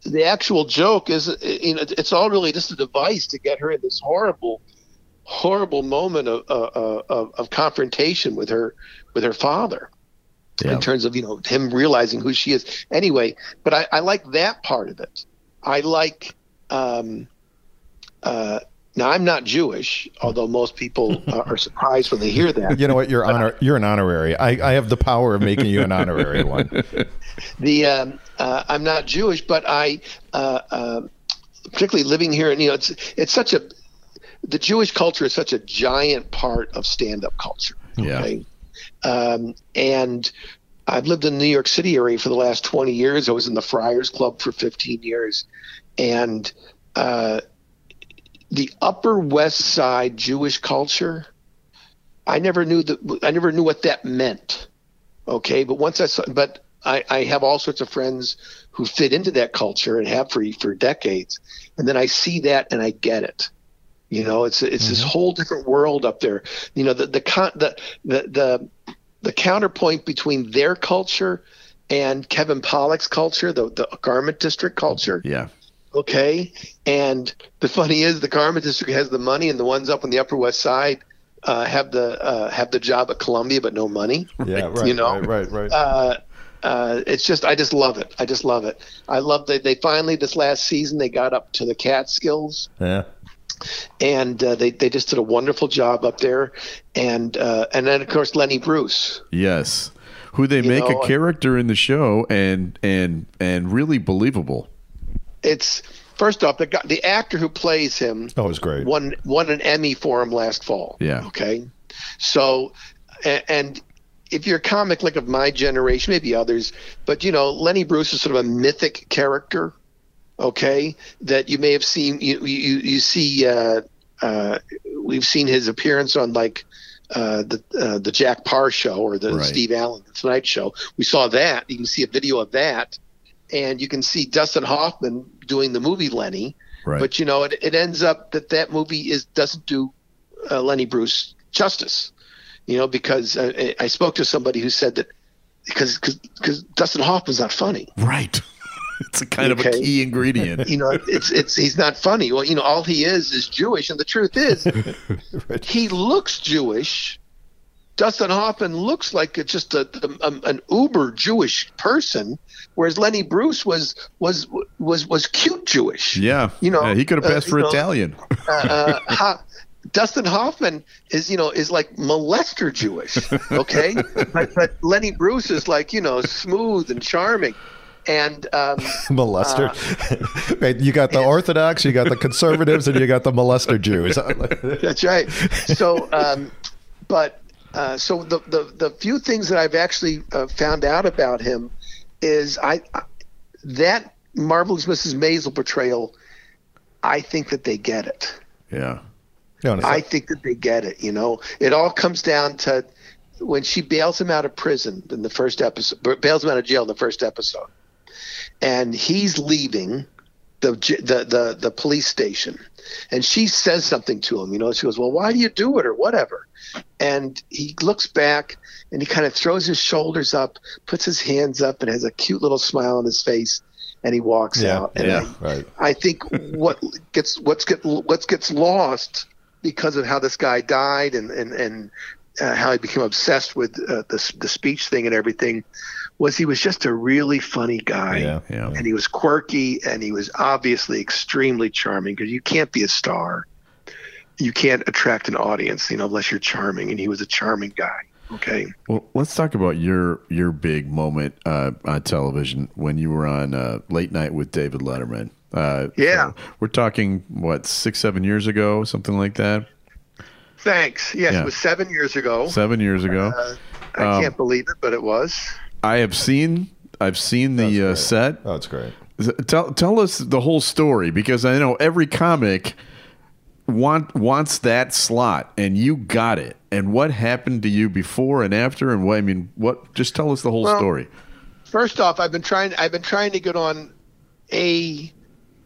the actual joke is you know it's all really just a device to get her in this horrible horrible moment of uh, of, of confrontation with her with her father in terms of you know him realizing who she is anyway but i, I like that part of it i like um uh now i'm not jewish although most people uh, are surprised when they hear that you know what? You're honor. You're an honorary. I, I have the power of making you an honorary one. the um, uh, I'm not Jewish, but I, uh, uh, particularly living here, and you know, it's it's such a the Jewish culture is such a giant part of stand-up culture. Yeah. Um, and I've lived in the New York City area for the last 20 years. I was in the Friars Club for 15 years, and uh, the Upper West Side Jewish culture. I never knew that. I never knew what that meant. Okay, but once I saw, but I, I have all sorts of friends who fit into that culture and have for for decades, and then I see that and I get it. You know, it's it's this whole different world up there. You know, the the con- the the the, the counterpoint between their culture and Kevin Pollak's culture, the the garment district culture. Yeah. Okay, and the funny is the garment district has the money, and the ones up on the Upper West Side uh, have the uh, have the job at Columbia, but no money. Yeah, right. You know, right, right, right. uh, uh, it's just I just love it. I just love it. I love that they finally this last season they got up to the Catskills yeah. And uh, they they just did a wonderful job up there, and uh, and then of course Lenny Bruce. Yes, who they You make know, a character in the show and and and really believable. It's first off the guy, the actor who plays him. Oh, it was great. Won won an Emmy for him last fall. Yeah. Okay, so a- and if you're a comic like of my generation, maybe others, but you know Lenny Bruce is sort of a mythic character. Okay, that you may have seen. You you you see. Uh, uh, we've seen his appearance on like uh, the uh, the Jack Paar show or the Right. Steve Allen the Tonight Show. We saw that. You can see a video of that, and you can see Dustin Hoffman doing the movie Lenny. Right. But you know, it, it ends up that that movie is doesn't do uh, Lenny Bruce justice. You know, because uh, I- I spoke to somebody who said that because because Dustin Hoffman's not funny. Right. it's a kind of a key ingredient. You know, it's it's he's not funny. Well, you know, all he is is Jewish, and the truth is, he looks Jewish. Dustin Hoffman looks like it's just a, a, an uber Jewish person, whereas Lenny Bruce was was was was cute Jewish. Yeah. You know, Yeah, he could have uh, passed you for know, Italian. uh, uh, Dustin Hoffman is, you know, is like molester Jewish, okay? but, but Lenny Bruce is like, you know, smooth and charming, and um, molester. Uh, Right, you got the Orthodox, you got the conservatives, and you got the molester Jews. That's right. So, um, but uh, so the, the the few things that I've actually uh, found out about him is I, I that marvelous Mrs. Maisel portrayal. I think that they get it. Yeah. No, I think that they get it. You know, it all comes down to when she bails him out of prison in the first episode, bails him out of jail in the first episode, and he's leaving the the the, the police station, and she says something to him. You know, she goes, "Well, why do you do it?" or whatever, and he looks back and he kind of throws his shoulders up, puts his hands up, and has a cute little smile on his face, and he walks yeah, out. And yeah, right. I think what gets what's get what gets lost because of how this guy died and and and uh, how he became obsessed with uh, the the speech thing and everything was he was just a really funny guy Yeah, Yeah. and he was quirky and he was obviously extremely charming because you can't be a star you can't attract an audience you know unless you're charming and he was a charming guy okay Well, let's talk about your your big moment uh, on television when you were on uh, Late Night with David Letterman. Uh, Yeah. so we're talking what six, seven years ago, something like that. thanks yes Yeah. it was seven years ago Seven years ago. uh, i Um, can't believe it but it was I have seen. I've seen the uh, set. Oh, it's great. Tell tell us the whole story because I know every comic want wants that slot, and you got it. And what happened to you before and after, and what I mean, what? Just tell us the whole Well, story. First off, I've been trying. I've been trying to get on a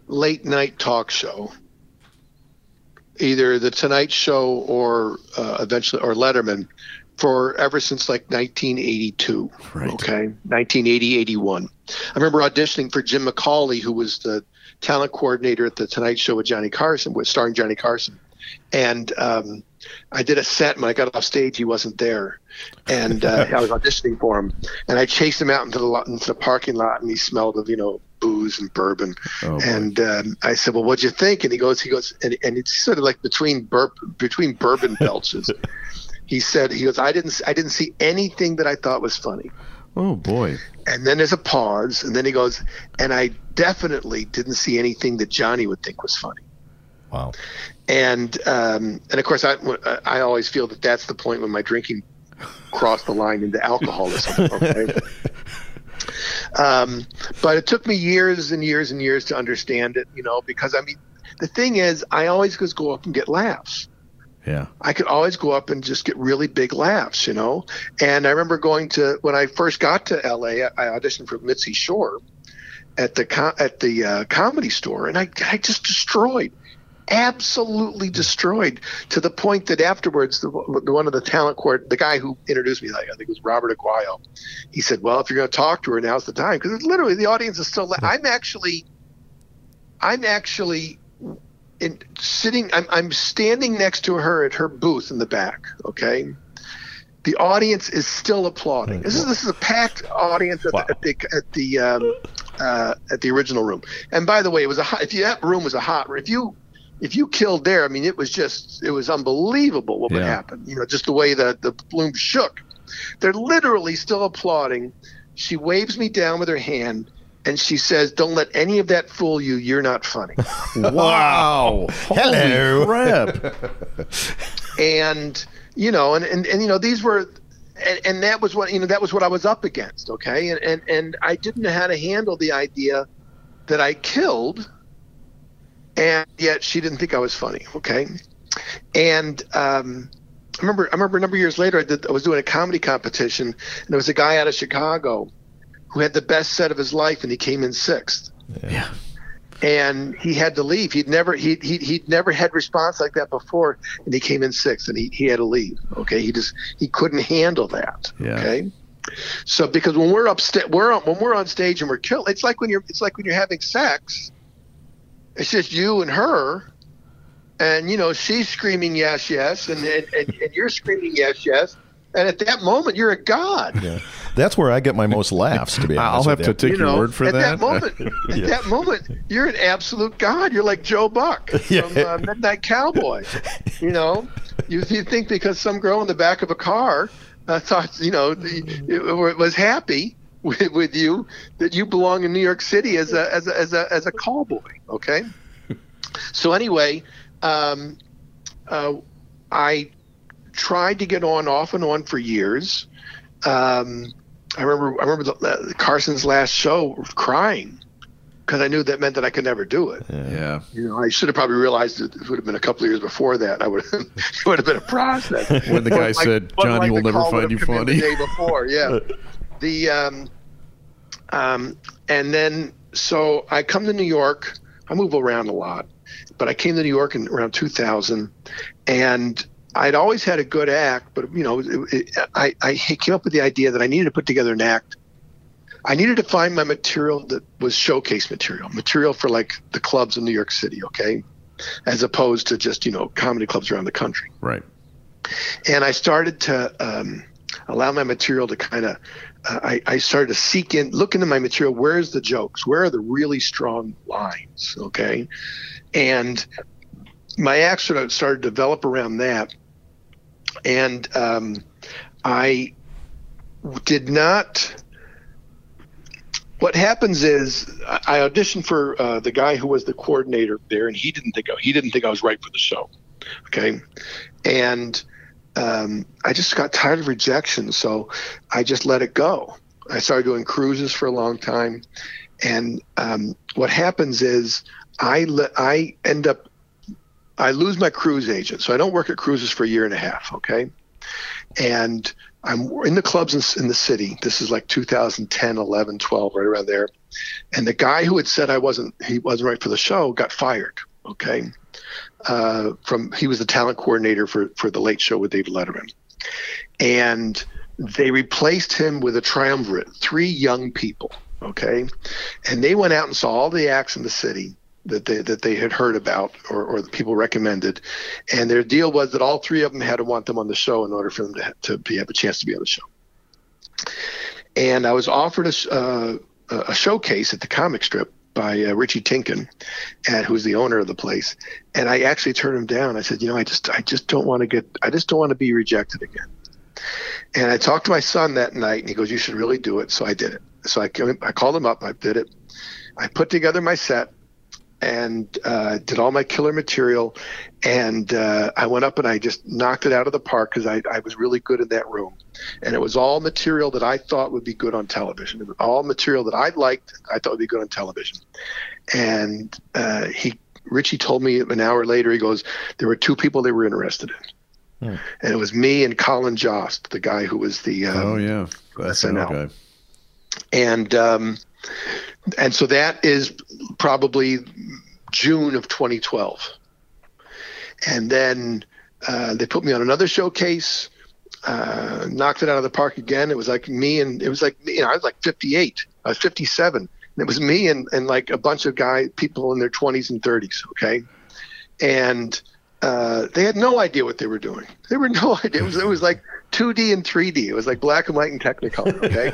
late night talk show, either the Tonight Show or uh, eventually or Letterman, for ever since like 1982. Right. Okay, 1980, 81. I remember auditioning for Jim McCawley, who was the talent coordinator at the Tonight Show with Johnny Carson, with starring Johnny Carson, and um, I did a set. When I got off stage, he wasn't there, and uh, I was auditioning for him. And I chased him out into the lot, into the parking lot, and he smelled of you know booze and bourbon. Oh, and um, I said, "Well, what'd you think?" And he goes, "He goes, and, and it's sort of like between burp between bourbon belches." he said, "He goes, I didn't I didn't see anything that I thought was funny." Oh boy. And then there's a pause, and then he goes, "And I definitely didn't see anything that Johnny would think was funny." Wow. and um, and of course I I always feel that that's the point when my drinking crossed the line into alcoholism. Okay. um, but it took me years and years and years to understand it, you know, because I mean, the thing is, I always just go up and get laughs. Yeah. I could always go up and just get really big laughs, you know. And I remember going to when I first got to LA, I auditioned for Mitzi Shore at the at the uh, comedy store, and I I just destroyed, absolutely destroyed to the point that afterwards, the, the one of the talent court, the guy who introduced me, like, I think it was Robert Aguayo, he said, "Well, if you're going to talk to her, now's the time," because literally the audience is still. La- I'm actually, I'm actually in, sitting I'm, I'm standing next to her at her booth in the back okay the audience is still applauding this is this is a packed audience at, Wow. the, at the at the um, uh, at the original room and by the way it was a hot, if you that room was a hot if you if you killed there, I mean, it was just it was unbelievable what would Yeah. happen. You know, just the way the the bloom shook. They're literally still applauding. She waves me down with her hand. And she says, "Don't let any of that fool you. You're not funny." Wow. Hello. Crap. and you know and, and and you know these were and, and that was what you know that was what I was up against okay and, and and I didn't know how to handle the idea that I killed and yet she didn't think I was funny okay and um I remember I remember a number of years later I did I was doing a comedy competition and there was a guy out of Chicago who had the best set of his life and he came in sixth Yeah. and he had to leave. He'd never he he he'd never had response like that before, and he came in sixth, and he, he had to leave. Okay, he just he couldn't handle that. Yeah. Okay, so because when we're upsta- we're on, when we're on stage and we're killed, it's like when you're it's like when you're having sex. It's just you and her, and you know she's screaming yes yes, and and, and, and you're screaming yes yes, and at that moment you're a god. Yeah. That's where I get my most laughs, to be honest, I'll have with to you. take you your know, word for at that. that, moment, at that moment, you're an absolute god. You're like Joe Buck Yeah. from uh, Midnight Cowboy. You know, you, you think because some girl in the back of a car uh, thought, you know, the, it, was happy with, with you that you belong in New York City as a as a as a, as a call boy. Okay. So anyway, um, uh, I tried to get on off and on for years. Um, I remember I remember the, uh, Carson's last show crying because I knew that meant that I could never do it. yeah. You know, I should have probably realized it would have been a couple of years before that. I would have, it would have been a process. When the guy Like- said, but "Johnny like will never find you have come in funny." The day before, yeah. the um, um, and then so I come to New York. I move around a lot, but I came to New York in around 2000, and I'd always had a good act, but you know, it, it, I I came up with the idea that I needed to put together an act. I needed to find my material that was showcase material, material for like the clubs in New York City, okay, as opposed to just you know comedy clubs around the country Right. and I started to um, allow my material to kind of. Uh, I, I started to seek in, look into my material. Where's the jokes? Where are the really strong lines? Okay, and my act sort of started to develop around that, and um, I did not. What happens is I auditioned for uh, the guy who was the coordinator there, and he didn't think I, he didn't think I was right for the show. Okay, and um, I just got tired of rejection, so I just let it go. I started doing cruises for a long time, and um, what happens is I le- I end up I lose my cruise agent, so I don't work at cruises for a year and a half. Okay, and I'm in the clubs in, in the city. This is like 2010, 11, 12, right around there. And the guy who had said I wasn't he wasn't right for the show got fired. Okay, uh, from he was the talent coordinator for for the Late Show with David Letterman, and they replaced him with a triumvirate, three young people. Okay, and they went out and saw all the acts in the city that they that they had heard about or, or the people recommended, and their deal was that all three of them had to want them on the show in order for them to to be, have a chance to be on the show. And I was offered a, uh, a showcase at the comic strip by uh, Richie Tienken, and who's the owner of the place. And I actually turned him down. I said, you know, I just I just don't want to get I just don't want to be rejected again. And I talked to my son that night, and he goes, "You should really do it." So I did it. So I I called him up. I did it. I put together my set and uh, did all my killer material. And uh, I went up and I just knocked it out of the park because I, I was really good in that room. And it was all material that I thought would be good on television. It was all material that I liked, I thought would be good on television. And uh, he, Richie told me an hour later, he goes, there were two people they were interested in. And it was me and Colin Jost, the guy who was the um, oh yeah. SNL. okay. and um, and so that is probably June of 2012. And then uh, they put me on another showcase, uh, knocked it out of the park again. It was like me and it was like you know I was like 58, I was 57, and it was me and and like a bunch of guy people in their 20s and 30s. Okay, and uh, they had no idea what they were doing. They were no idea. It was it was like 2D and 3D. It was like black and white and Technicolor. Okay,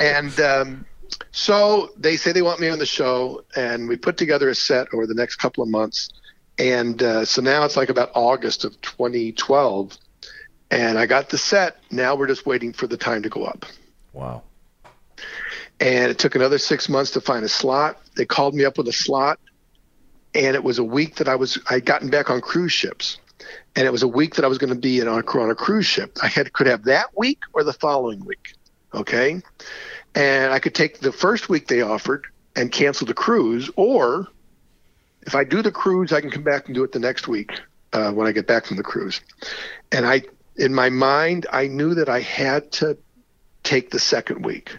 and um, so they say they want me on the show, and we put together a set over the next couple of months. And uh, so now it's like about August of 2012, and I got the set. Now we're just waiting for the time to go up. Wow. And it took another six months to find a slot. They called me up with a slot, and it was a week that I was I'd gotten back on cruise ships, and it was a week that I was going to be in on a, on a cruise ship. I had could have that week or the following week, okay, and I could take the first week they offered and cancel the cruise, or if I do the cruise, I can come back and do it the next week uh, when I get back from the cruise. And I, in my mind, I knew that I had to take the second week.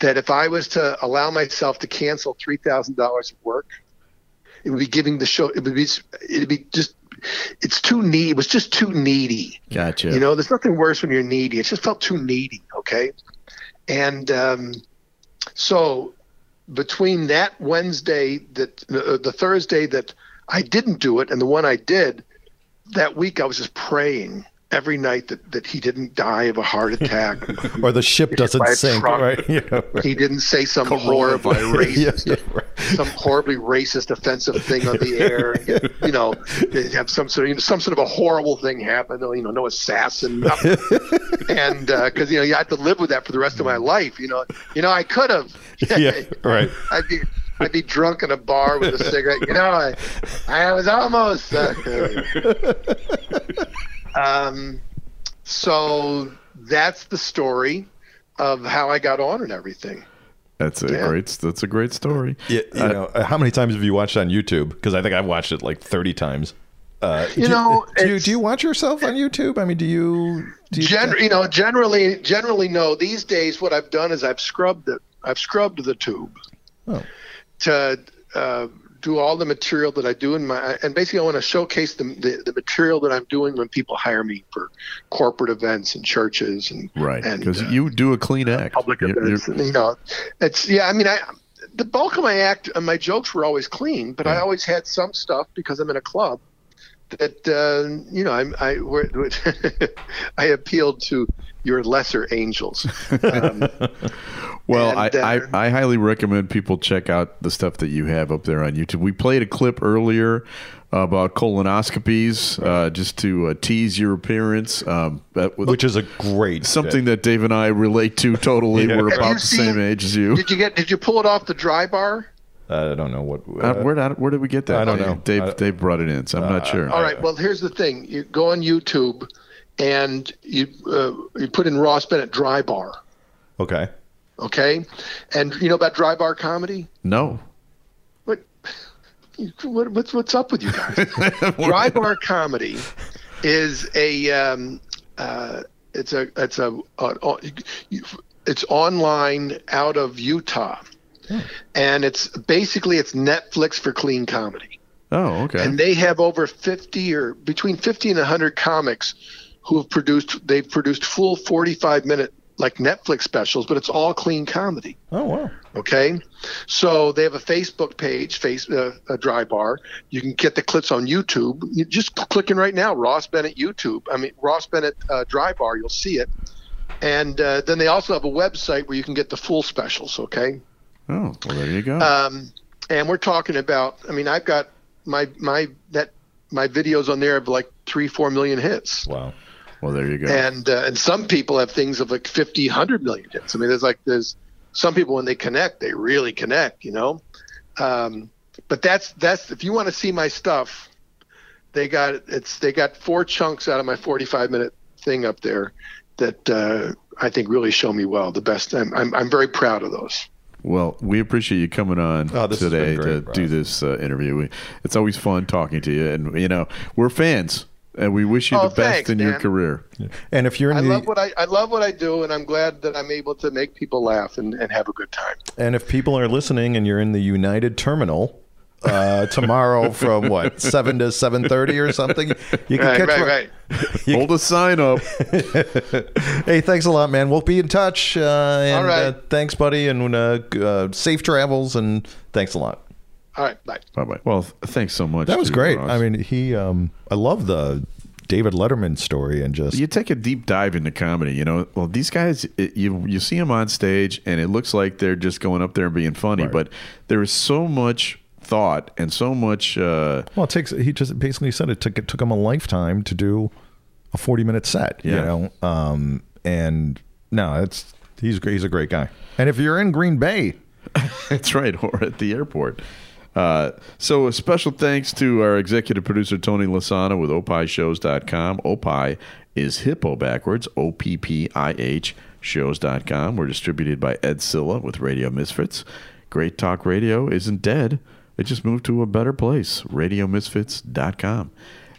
That if I was to allow myself to cancel three thousand dollars of work, it would be giving the show. It would be. It'd be just. It's too needy. It was just too needy. Gotcha. You know, there's nothing worse when you're needy. It just felt too needy. Okay, and um, so between that Wednesday, that uh, the Thursday that I didn't do it, and the one I did, that week I was just praying every night that, that he didn't die of a heart attack or the ship doesn't sink, truck. right? You know, right. He didn't say some horrible racist, Yeah, yeah, right. some horribly racist, offensive thing on the air. you know, have some sort of you know, some sort of a horrible thing happen. You know, no assassin, nothing. and because you know you have to live with that for the rest of my life. You know, you know I could have. yeah, right. I'd be I'd be drunk in a bar with a cigarette. You know, I, I was almost. Uh, um, so that's the story of how I got on and everything. That's a Yeah. great. That's a great story. Yeah, you Uh, know, how many times have you watched on YouTube? Because I think I've watched it like thirty times. Uh, You do, know, do you, do you watch yourself on YouTube? I mean, do you? Do you Gen- you know, generally, generally, no. These days, what I've done is I've scrubbed it. I've scrubbed the tube Oh. to uh, do all the material that I do in my. And basically, I want to showcase the, the the material that I'm doing when people hire me for corporate events and churches and right, because uh, you do a clean act. public You- you're- events. You know, it's yeah. I mean, I the bulk of my act and my jokes were always clean, but I always had some stuff because I'm in a club that uh, you know I'm, I were, I appealed to your lesser angels. Um, Well, And, I, uh, I, I highly recommend people check out the stuff that you have up there on YouTube. We played a clip earlier about colonoscopies, uh, just to uh, tease your appearance. Um, that Which is a great something that Dave and I relate to totally. Yeah. We're Have about you the same age as you. did you get? Did you pull it off the dry bar? I don't know what. Uh, where, did, where did we get that? I don't know. Dave, I- Dave brought it in, so I'm not sure. All right. Well, here's the thing: you go on YouTube and you uh, you put in Ross Bennett dry bar. okay. Okay, and you know about dry bar comedy? No. What, what what's what's up with you guys? Dry bar comedy is a um, uh, it's a it's a uh, it's online out of Utah, and it's basically it's Netflix for clean comedy. Oh, okay. And they have over 50 or between 50 and 100 comics who have produced, they've produced full 45 minute like Netflix specials, but it's all clean comedy. Oh wow. Okay. So they have a Facebook page, face uh, a dry bar. You can get the clips on YouTube. You just clicking right now, Ross Bennett YouTube. I mean, Ross Bennett uh, dry bar, you'll see it. And uh, then they also have a website where you can get the full specials. Okay. Oh, well, there you go. Um, and we're talking about. I mean, I've got my my that my videos on there have like three four million hits, Wow. well, there you go. and uh, and some people have things of like 50, 100 million hits. I mean, there's like there's some people when they connect, they really connect, you know. Um, but that's that's if you want to see my stuff, they got it's they got four chunks out of my 45 minute thing up there that uh, I think really show me well. The best. I'm I'm, I'm very proud of those. Well, we appreciate you coming on Oh, today great, to Ross. do this uh, interview. We, it's always fun talking to you, and you know we're fans, and we wish you Oh, the best thanks, in your man. career. And if you're in I the love what I, I love what I do, and I'm glad that I'm able to make people laugh and, and have a good time. and if people are listening and you're in the United Terminal uh, tomorrow from what seven to seven thirty or something, you can Right, catch. right, Ro- right. Hold a sign up. Hey, thanks a lot, man. We'll be in touch. Uh, and, All right. Uh, thanks, buddy, and uh, uh, safe travels. And thanks a lot. All right, bye. bye bye. Well, thanks so much. That was great. Ross. I mean, he. Um, I love the David Letterman story and just you take a deep dive into comedy. You know, well, these guys, it, you you see them on stage, and it looks like they're just going up there and being funny, but there is so much thought and so much. Uh, Well, it takes. He just basically said it took it took him a lifetime to do a forty minute set. You know, um, and no, it's he's. He's a great guy. And if you're in Green Bay, That's right, or at the airport. Uh, so a special thanks to our executive producer Tony Lasana with opishows.com. Opie is hippo backwards, O P P I H shows.com. We're distributed by Ed Cilla with Radio Misfits. Great Talk Radio isn't dead. It just moved to a better place, radiomisfits.com.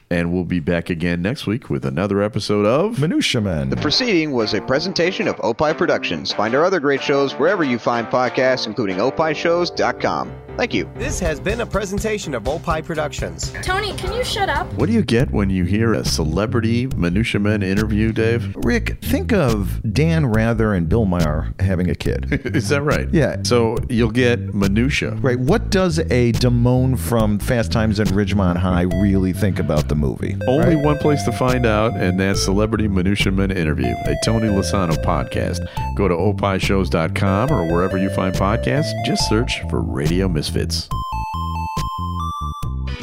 And we'll be back again next week with another episode of Minutia Men. The proceeding was a presentation of Opie Productions. Find our other great shows wherever you find podcasts, including opishows.com. Thank you. This has been a presentation of Opie Productions. Tony, can you shut up? What do you get when you hear a celebrity Minutia Men interview, Dave? Rick, think of Dan Rather and Bill Maher having a kid. Is that right? Yeah. So you'll get minutia. Right. What does a Damone from Fast Times at Ridgemont High really think about the movie? Only one place to find out, and that's Celebrity Minutia Men Interview, a Tony Lasano podcast. Go to opishows.com or wherever you find podcasts. Just search for Radio Misfits.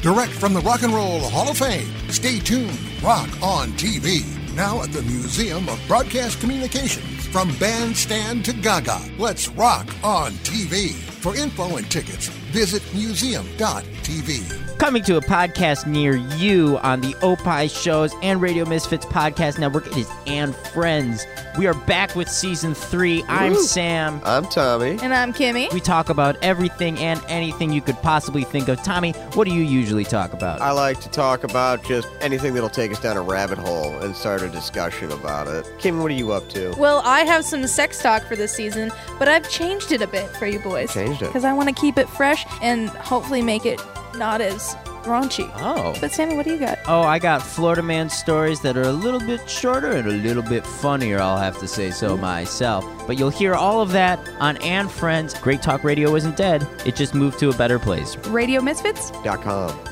Direct from the Rock and Roll Hall of Fame. Stay tuned. Rock on TV. Now at the Museum of Broadcast Communications. From bandstand to gaga. Let's rock on TV. For info and tickets, visit museum.tv. Coming to a podcast near you on the Opie Shows and Radio Misfits Podcast Network, it is And Friends. We are back with season three. I'm Woo. Sam. I'm Tommy. And I'm Kimmy. We talk about everything and anything you could possibly think of. Tommy, what do you usually talk about? I like to talk about just anything that'll take us down a rabbit hole and start a discussion about it. Kim, what are you up to? Well, I have some sex talk for this season, but I've changed it a bit for you boys. Changed it. Because I want to keep it fresh and hopefully make it not as raunchy. Oh. But Sammy, what do you got? Oh, I got Florida Man stories that are a little bit shorter and a little bit funnier, I'll have to say so myself. But you'll hear all of that on And Friends. Great Talk Radio isn't dead, it just moved to a better place. Radio Misfits? Dot com.